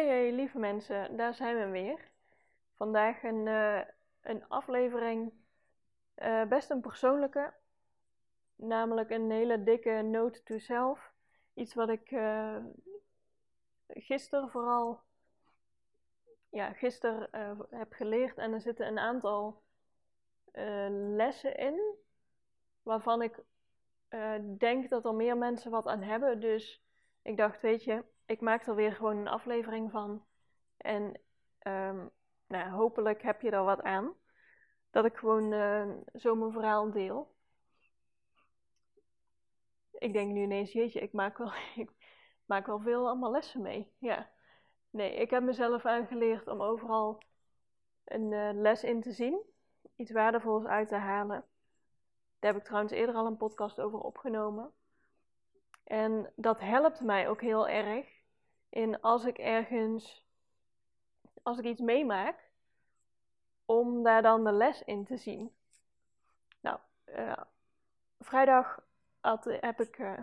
Hey lieve mensen, daar zijn we weer. Vandaag een, uh, een aflevering, uh, best een persoonlijke, namelijk een hele dikke note to self. Iets wat ik uh, gisteren vooral, ja, gisteren heb geleerd en er zitten een aantal lessen in, waarvan ik denk dat er meer mensen wat aan hebben. Dus ik dacht, weet je, ik maak er weer gewoon een aflevering van. En um, nou, hopelijk heb je er wat aan. Dat ik gewoon uh, zo mijn verhaal deel. Ik denk nu ineens, jeetje, ik maak wel, ik maak wel veel allemaal lessen mee. Ja. Nee, ik heb mezelf aangeleerd om overal een uh, les in te zien. Iets waardevols uit te halen. Daar heb ik trouwens eerder al een podcast over opgenomen. En dat helpt mij ook heel erg in als ik ergens, als ik iets meemaak, om daar dan de les in te zien. Nou, uh, vrijdag had, heb ik uh,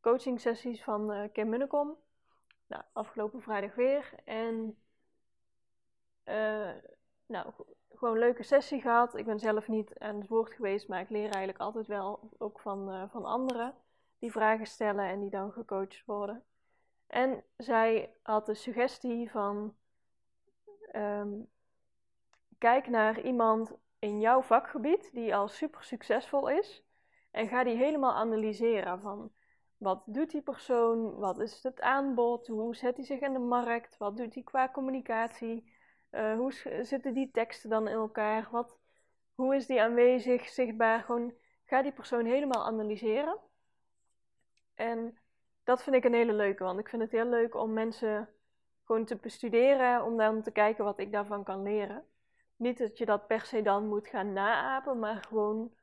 coaching sessies van uh, Kim Munnekom. Nou, afgelopen vrijdag weer. En nou, gewoon een leuke sessie gehad. Ik ben zelf niet aan het woord geweest, maar ik leer eigenlijk altijd wel ook van, van anderen die vragen stellen en die dan gecoacht worden. En zij had de suggestie van: um, kijk naar iemand in jouw vakgebied die al super succesvol is. En ga die helemaal analyseren van wat doet die persoon, wat is het aanbod, hoe zet hij zich in de markt, wat doet hij qua communicatie, uh, hoe zitten die teksten dan in elkaar, wat, hoe is die aanwezig, zichtbaar. Gewoon ga die persoon helemaal analyseren. En dat vind ik een hele leuke, want ik vind het heel leuk om mensen gewoon te bestuderen, om dan te kijken wat ik daarvan kan leren. Niet dat je dat per se dan moet gaan naapen, maar gewoon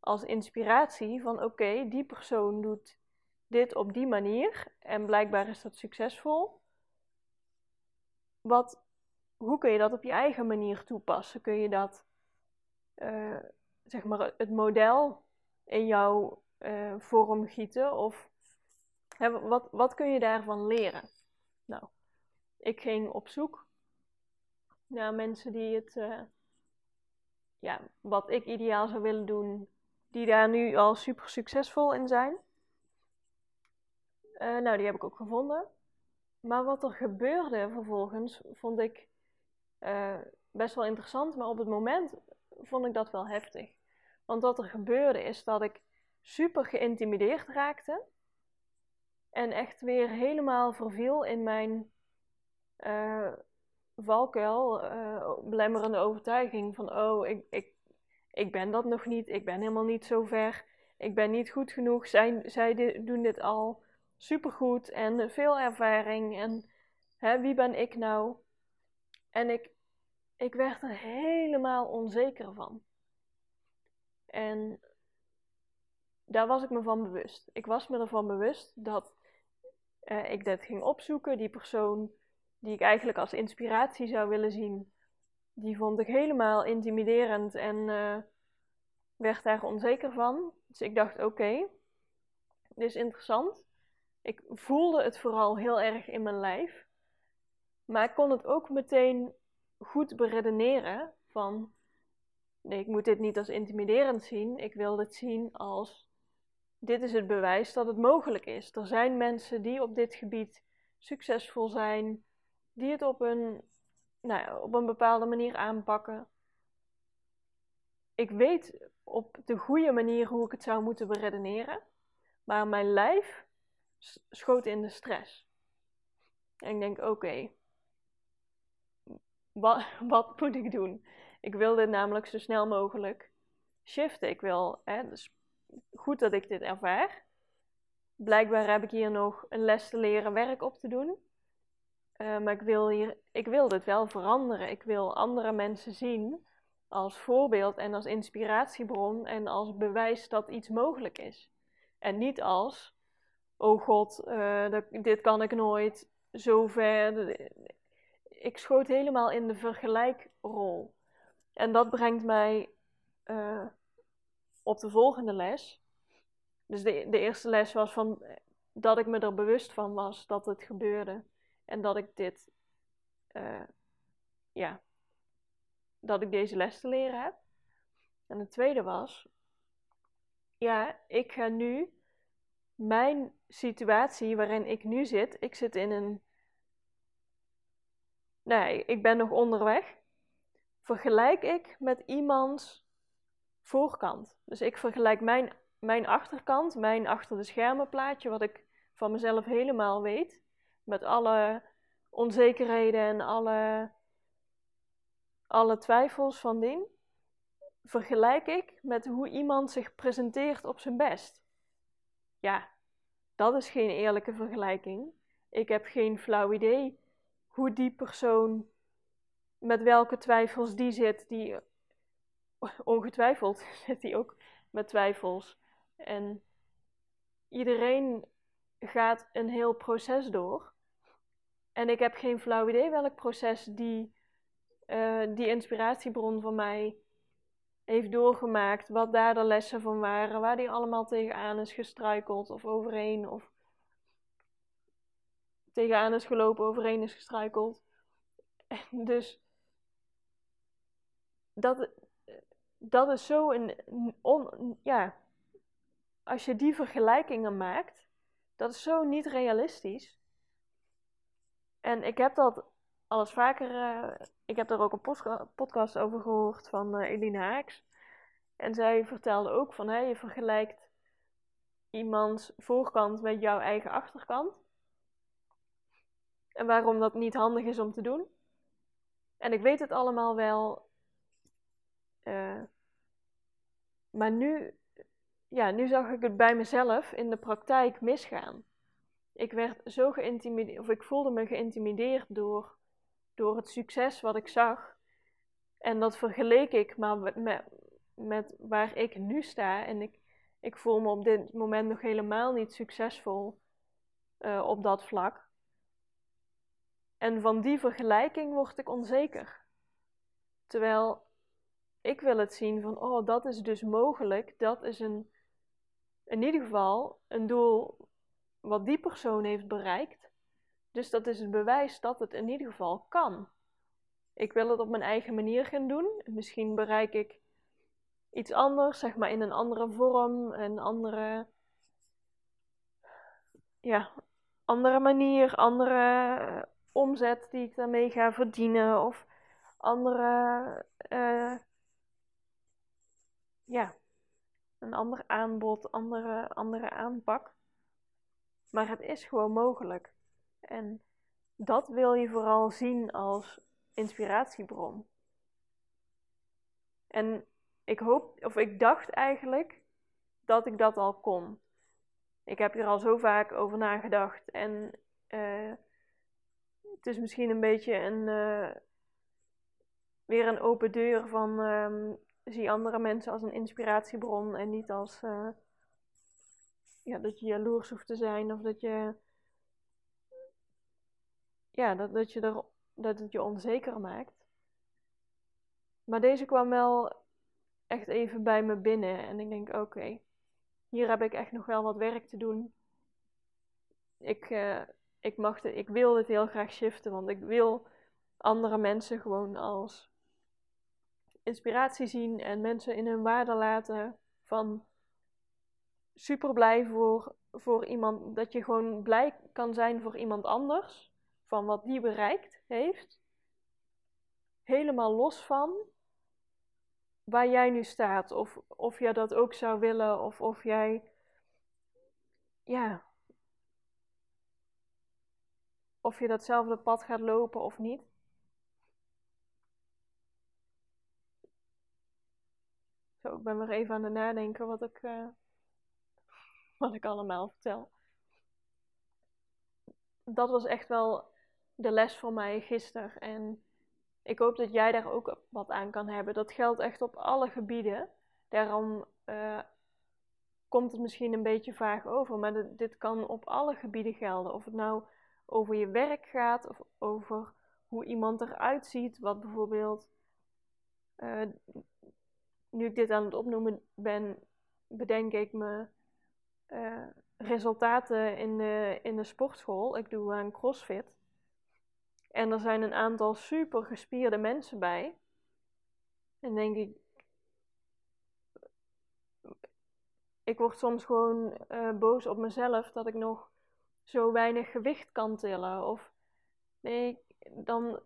als inspiratie van oké, die persoon doet dit op die manier en blijkbaar is dat succesvol. Wat, hoe kun je dat op je eigen manier toepassen? Kun je dat, uh, zeg maar, het model in jouw uh, vorm gieten of wat, wat kun je daarvan leren? Nou, ik ging op zoek naar mensen die het, uh, ja, wat ik ideaal zou willen doen, die daar nu al super succesvol in zijn. Uh, nou, die heb ik ook gevonden. Maar wat er gebeurde vervolgens, vond ik uh, best wel interessant. Maar op het moment vond ik dat wel heftig. Want wat er gebeurde is dat ik super geïntimideerd raakte. En echt weer helemaal verviel in mijn uh, valkuil, uh, belemmerende overtuiging van oh, ik, ik, ik ben dat nog niet, ik ben helemaal niet zo ver, ik ben niet goed genoeg, zij, zij doen dit al supergoed en veel ervaring en hè, wie ben ik nou? En ik, ik werd er helemaal onzeker van. En daar was ik me van bewust. Ik was me ervan bewust dat uh, ik dat ging opzoeken. Die persoon die ik eigenlijk als inspiratie zou willen zien, die vond ik helemaal intimiderend en uh, werd daar onzeker van. Dus ik dacht: oké, dit is interessant. Ik voelde het vooral heel erg in mijn lijf, maar ik kon het ook meteen goed beredeneren van nee, ik moet dit niet als intimiderend zien. Ik wil dit zien als dit is het bewijs dat het mogelijk is. Er zijn mensen die op dit gebied succesvol zijn, die het op een, nou ja, op een bepaalde manier aanpakken. Ik weet op de goede manier hoe ik het zou moeten beredeneren, maar mijn lijf schoot in de stress. En ik denk: oké, wat, wat moet ik doen? Ik wil dit namelijk zo snel mogelijk shiften. Ik wil hè, dus goed dat ik dit ervaar. blijkbaar heb ik hier nog een les te leren werk op te doen. Eh, maar ik wil, hier, ik wil dit wel veranderen. Ik wil andere mensen zien als voorbeeld en als inspiratiebron en als bewijs dat iets mogelijk is. En niet als, oh god, dat, dit kan ik nooit, zo ver. Ik schoot helemaal in de vergelijkrol. En dat brengt mij uh, op de volgende les. Dus de, de eerste les was van dat ik me er bewust van was dat het gebeurde. En dat ik dit, uh, ja, dat ik deze les te leren heb. En de tweede was, ja, ik ga nu mijn situatie waarin ik nu zit, ik zit in een, nee, ik ben nog onderweg, vergelijk ik met iemands voorkant. Dus ik vergelijk mijn, mijn achterkant, mijn achter de schermen plaatje, wat ik van mezelf helemaal weet, met alle onzekerheden en alle, alle twijfels van dien, vergelijk ik met hoe iemand zich presenteert op zijn best. Ja, dat is geen eerlijke vergelijking. Ik heb geen flauw idee hoe die persoon, met welke twijfels die zit, die ongetwijfeld zit die ook met twijfels. En iedereen gaat een heel proces door. En ik heb geen flauw idee welk proces die, uh, die inspiratiebron van mij heeft doorgemaakt. Wat daar de lessen van waren. Waar die allemaal tegenaan is gestruikeld of overheen. Of tegenaan is gelopen, overheen is gestruikeld. dus dat, dat is zo een. Ja, als je die vergelijkingen maakt, dat is zo niet realistisch. En ik heb dat alles vaker. Uh, ik heb daar ook een podcast over gehoord van uh, Eline Haaks. En zij vertelde ook van: je vergelijkt iemands voorkant met jouw eigen achterkant. En waarom dat niet handig is om te doen. En ik weet het allemaal wel. Uh, maar nu, ja, nu zag ik het bij mezelf in de praktijk misgaan. Ik werd zo geïntimideerd, of ik voelde me geïntimideerd door, door het succes wat ik zag. En dat vergeleek ik maar met, met, waar ik nu sta. En ik, ik voel me op dit moment nog helemaal niet succesvol uh, op dat vlak. En van die vergelijking word ik onzeker. Terwijl ik wil het zien van, oh, dat is dus mogelijk. Dat is een, in ieder geval een doel wat die persoon heeft bereikt. Dus dat is het bewijs dat het in ieder geval kan. Ik wil het op mijn eigen manier gaan doen. Misschien bereik ik iets anders, zeg maar in een andere vorm, een andere, ja, andere manier, andere omzet die ik daarmee ga verdienen of andere, uh, ja, een ander aanbod, andere, andere aanpak. Maar het is gewoon mogelijk. En dat wil je vooral zien als inspiratiebron. En ik hoop, of ik dacht eigenlijk dat ik dat al kon. Ik heb er al zo vaak over nagedacht. En uh, het is misschien een beetje een, uh, weer een open deur van um, zie andere mensen als een inspiratiebron en niet als uh, ja, dat je jaloers hoeft te zijn of dat je ja, dat, dat, je er, dat het je onzeker maakt. Maar deze kwam wel echt even bij me binnen en ik denk oké, hier heb ik echt nog wel wat werk te doen. Ik, uh, ik, mag de, ik wil dit heel graag shiften, want ik wil andere mensen gewoon als inspiratie zien en mensen in hun waarde laten van super blij voor, voor iemand, dat je gewoon blij kan zijn voor iemand anders, van wat die bereikt heeft. Helemaal los van waar jij nu staat, of of jij dat ook zou willen, of of jij, ja, of je datzelfde pad gaat lopen of niet. Ik ben weer even aan het nadenken wat ik, uh, wat ik allemaal vertel. dat was echt wel de les voor mij gisteren. En ik hoop dat jij daar ook wat aan kan hebben. Dat geldt echt op alle gebieden. Daarom uh, komt het misschien een beetje vaag over, maar dit kan op alle gebieden gelden. Of het nou over je werk gaat, of over hoe iemand eruit ziet, wat bijvoorbeeld. Uh, nu ik dit aan het opnoemen ben, bedenk ik me uh, resultaten in de, in de sportschool. Ik doe aan CrossFit. En er zijn een aantal super gespierde mensen bij. En denk ik, ik word soms gewoon uh, boos op mezelf dat ik nog zo weinig gewicht kan tillen. Of nee, dan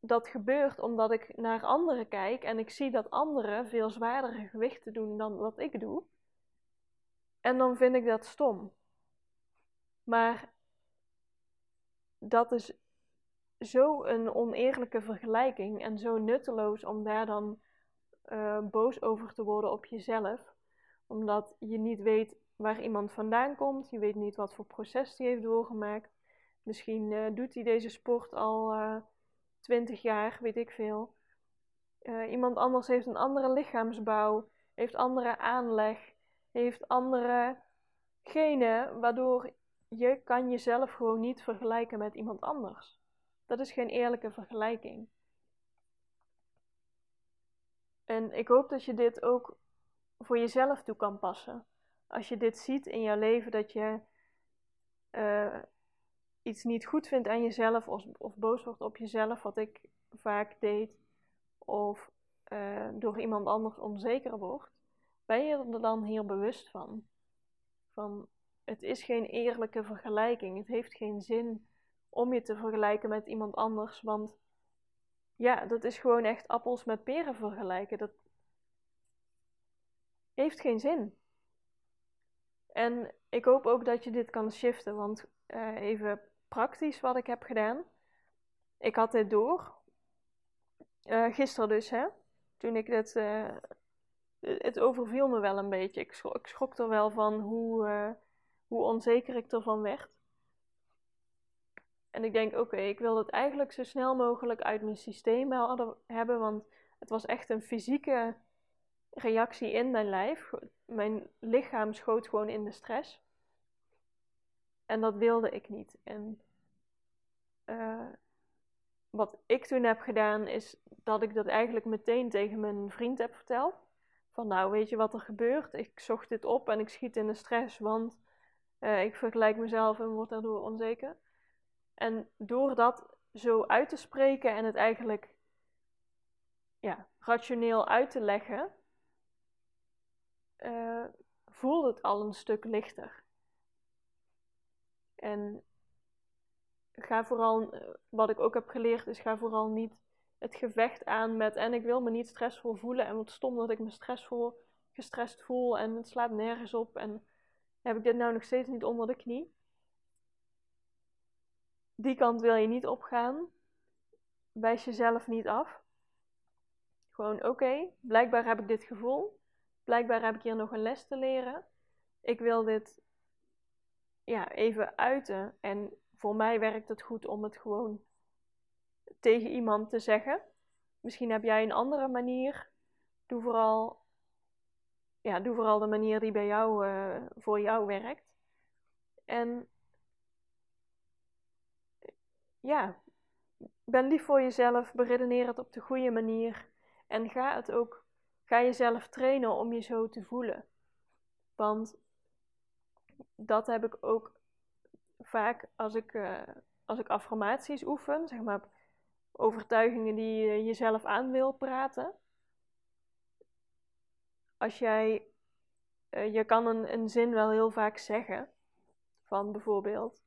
dat gebeurt omdat ik naar anderen kijk en ik zie dat anderen veel zwaardere gewichten doen dan wat ik doe. En dan vind ik dat stom. Maar dat is zo een oneerlijke vergelijking en zo nutteloos om daar dan uh, boos over te worden op jezelf. Omdat je niet weet waar iemand vandaan komt, je weet niet wat voor proces die heeft doorgemaakt. Misschien uh, doet hij deze sport al eh, 20 jaar, weet ik veel. iemand anders heeft een andere lichaamsbouw, heeft andere aanleg, heeft andere genen, waardoor je kan jezelf gewoon niet vergelijken met iemand anders. Dat is geen eerlijke vergelijking. En ik hoop dat je dit ook voor jezelf toe kan passen. Als je dit ziet in jouw leven, dat je uh, iets niet goed vindt aan jezelf of, boos wordt op jezelf, wat ik vaak deed, of uh, door iemand anders onzeker wordt, ben je er dan hier bewust van? Van het is geen eerlijke vergelijking, het heeft geen zin om je te vergelijken met iemand anders. Want ja, dat is gewoon echt appels met peren vergelijken. Dat heeft geen zin. En ik hoop ook dat je dit kan shiften. Want uh, even praktisch wat ik heb gedaan. Ik had dit door. Uh, gisteren dus, hè. Toen ik dit... Uh, het overviel me wel een beetje. Ik schrok, ik schrok er wel van hoe, hoe onzeker ik ervan werd. En ik denk, oké, ik wil het eigenlijk zo snel mogelijk uit mijn systeem hebben, want het was echt een fysieke reactie in mijn lijf. Mijn lichaam schoot gewoon in de stress. En dat wilde ik niet. En uh, wat ik toen heb gedaan, is dat ik dat eigenlijk meteen tegen mijn vriend heb verteld. Van nou, weet je wat er gebeurt? Ik zocht dit op en ik schiet in de stress, want uh, ik vergelijk mezelf en word daardoor onzeker. En door dat zo uit te spreken en het eigenlijk ja, rationeel uit te leggen, uh, voelt het al een stuk lichter. En ga vooral, eh, wat ik ook heb geleerd, is ga vooral niet het gevecht aan met en ik wil me niet stressvol voelen en wat stom dat ik me stressvol, gestrest voel en het slaat nergens op en heb ik dit nou nog steeds niet onder de knie die kant wil je niet opgaan. Wijs jezelf niet af. Gewoon oké, blijkbaar heb ik dit gevoel. Blijkbaar heb ik hier nog een les te leren. Ik wil dit ja, even uiten. En voor mij werkt het goed om het gewoon tegen iemand te zeggen. Misschien heb jij een andere manier. Doe vooral, ja, doe vooral de manier die bij jou, uh, voor jou werkt. En ja, ben lief voor jezelf, beredeneer het op de goede manier en ga het ook, ga jezelf trainen om je zo te voelen. Want dat heb ik ook vaak als ik, uh, als ik affirmaties oefen, zeg maar overtuigingen die je jezelf aan wil praten. Als jij, uh, je kan een, een zin wel heel vaak zeggen, van bijvoorbeeld,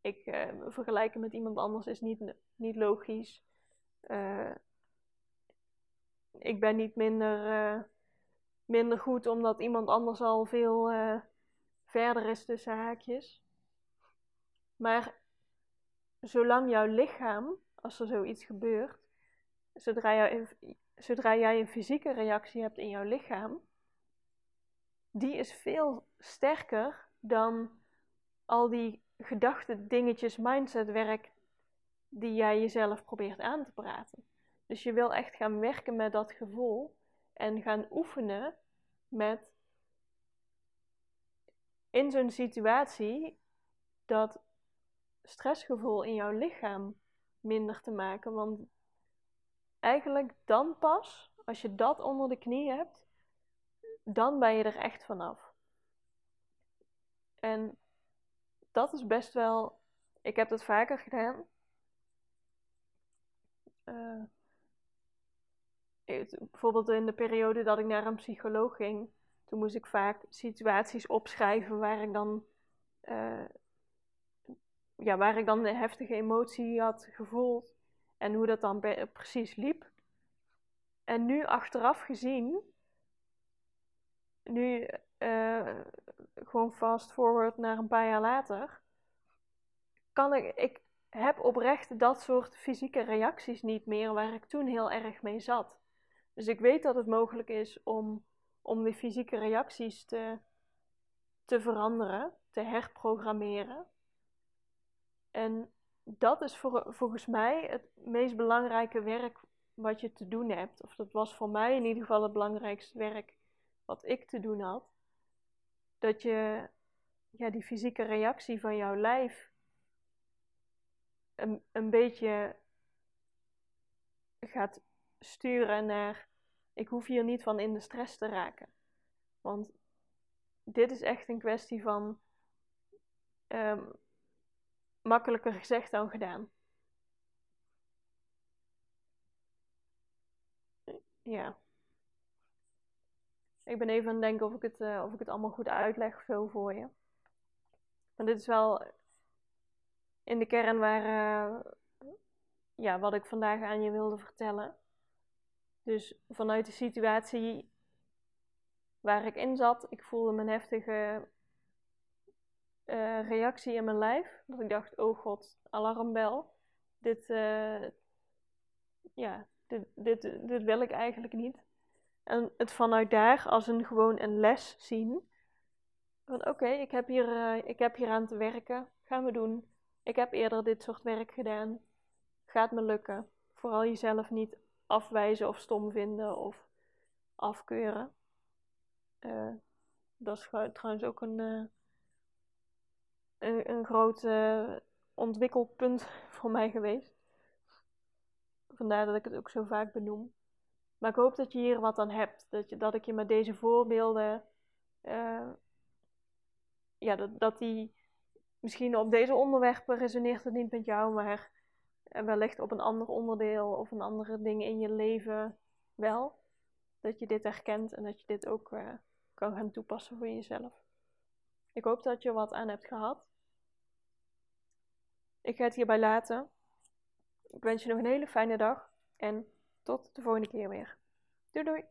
ik uh, vergelijken met iemand anders is niet, niet logisch. Ik ben niet minder, minder goed omdat iemand anders al veel verder is tussen haakjes. Maar zolang jouw lichaam, als er zoiets gebeurt, zodra, zodra jij een fysieke reactie hebt in jouw lichaam, die is veel sterker dan al die gedachten, dingetjes, mindsetwerk die jij jezelf probeert aan te praten. Dus je wil echt gaan werken met dat gevoel en gaan oefenen met in zo'n situatie dat stressgevoel in jouw lichaam minder te maken. Want eigenlijk dan pas, als je dat onder de knie hebt, dan ben je er echt vanaf. En dat is best wel. Ik heb dat vaker gedaan. Uh, bijvoorbeeld in de periode dat ik naar een psycholoog ging, toen moest ik vaak situaties opschrijven waar ik dan, uh, ja, waar ik dan een heftige emotie had gevoeld en hoe dat dan precies liep. En nu achteraf gezien, nu uh, gewoon fast forward naar een paar jaar later, kan ik, ik heb oprecht dat soort fysieke reacties niet meer waar ik toen heel erg mee zat. Dus ik weet dat het mogelijk is om, om die fysieke reacties te, te veranderen, te herprogrammeren. En dat is voor, volgens mij het meest belangrijke werk wat je te doen hebt. Of dat was voor mij in ieder geval het belangrijkste werk wat ik te doen had. Dat je ja, die fysieke reactie van jouw lijf een, een beetje gaat sturen naar ik hoef hier niet van in de stress te raken. Want dit is echt een kwestie van um, makkelijker gezegd dan gedaan. Ja. Ik ben even aan het denken of ik het, uh, of ik het allemaal goed uitleg zo voor je. Maar dit is wel in de kern waar, uh, ja, wat ik vandaag aan je wilde vertellen. Dus vanuit de situatie waar ik in zat, ik voelde mijn heftige uh, reactie in mijn lijf. Dat ik dacht, oh god, alarmbel. Dit, uh, ja, dit, dit, dit wil ik eigenlijk niet. En het vanuit daar als een gewoon een les zien. Van oké, ik, heb hier, uh, ik heb hier aan te werken. Gaan we doen. Ik heb eerder dit soort werk gedaan. Gaat me lukken. Vooral jezelf niet afwijzen of stom vinden of afkeuren. Uh, dat is trouwens ook een, uh, een, groot uh, ontwikkelpunt voor mij geweest. Vandaar dat ik het ook zo vaak benoem. Maar ik hoop dat je hier wat aan hebt. Dat, je, dat ik je met deze voorbeelden. ja, dat, dat die. Misschien op deze onderwerpen resoneert het niet met jou, maar en wellicht op een ander onderdeel of een andere ding in je leven wel. Dat je dit herkent en dat je dit ook uh, kan gaan toepassen voor jezelf. Ik hoop dat je wat aan hebt gehad. Ik ga het hierbij laten. Ik wens je nog een hele fijne dag en tot de volgende keer weer. Doei doei!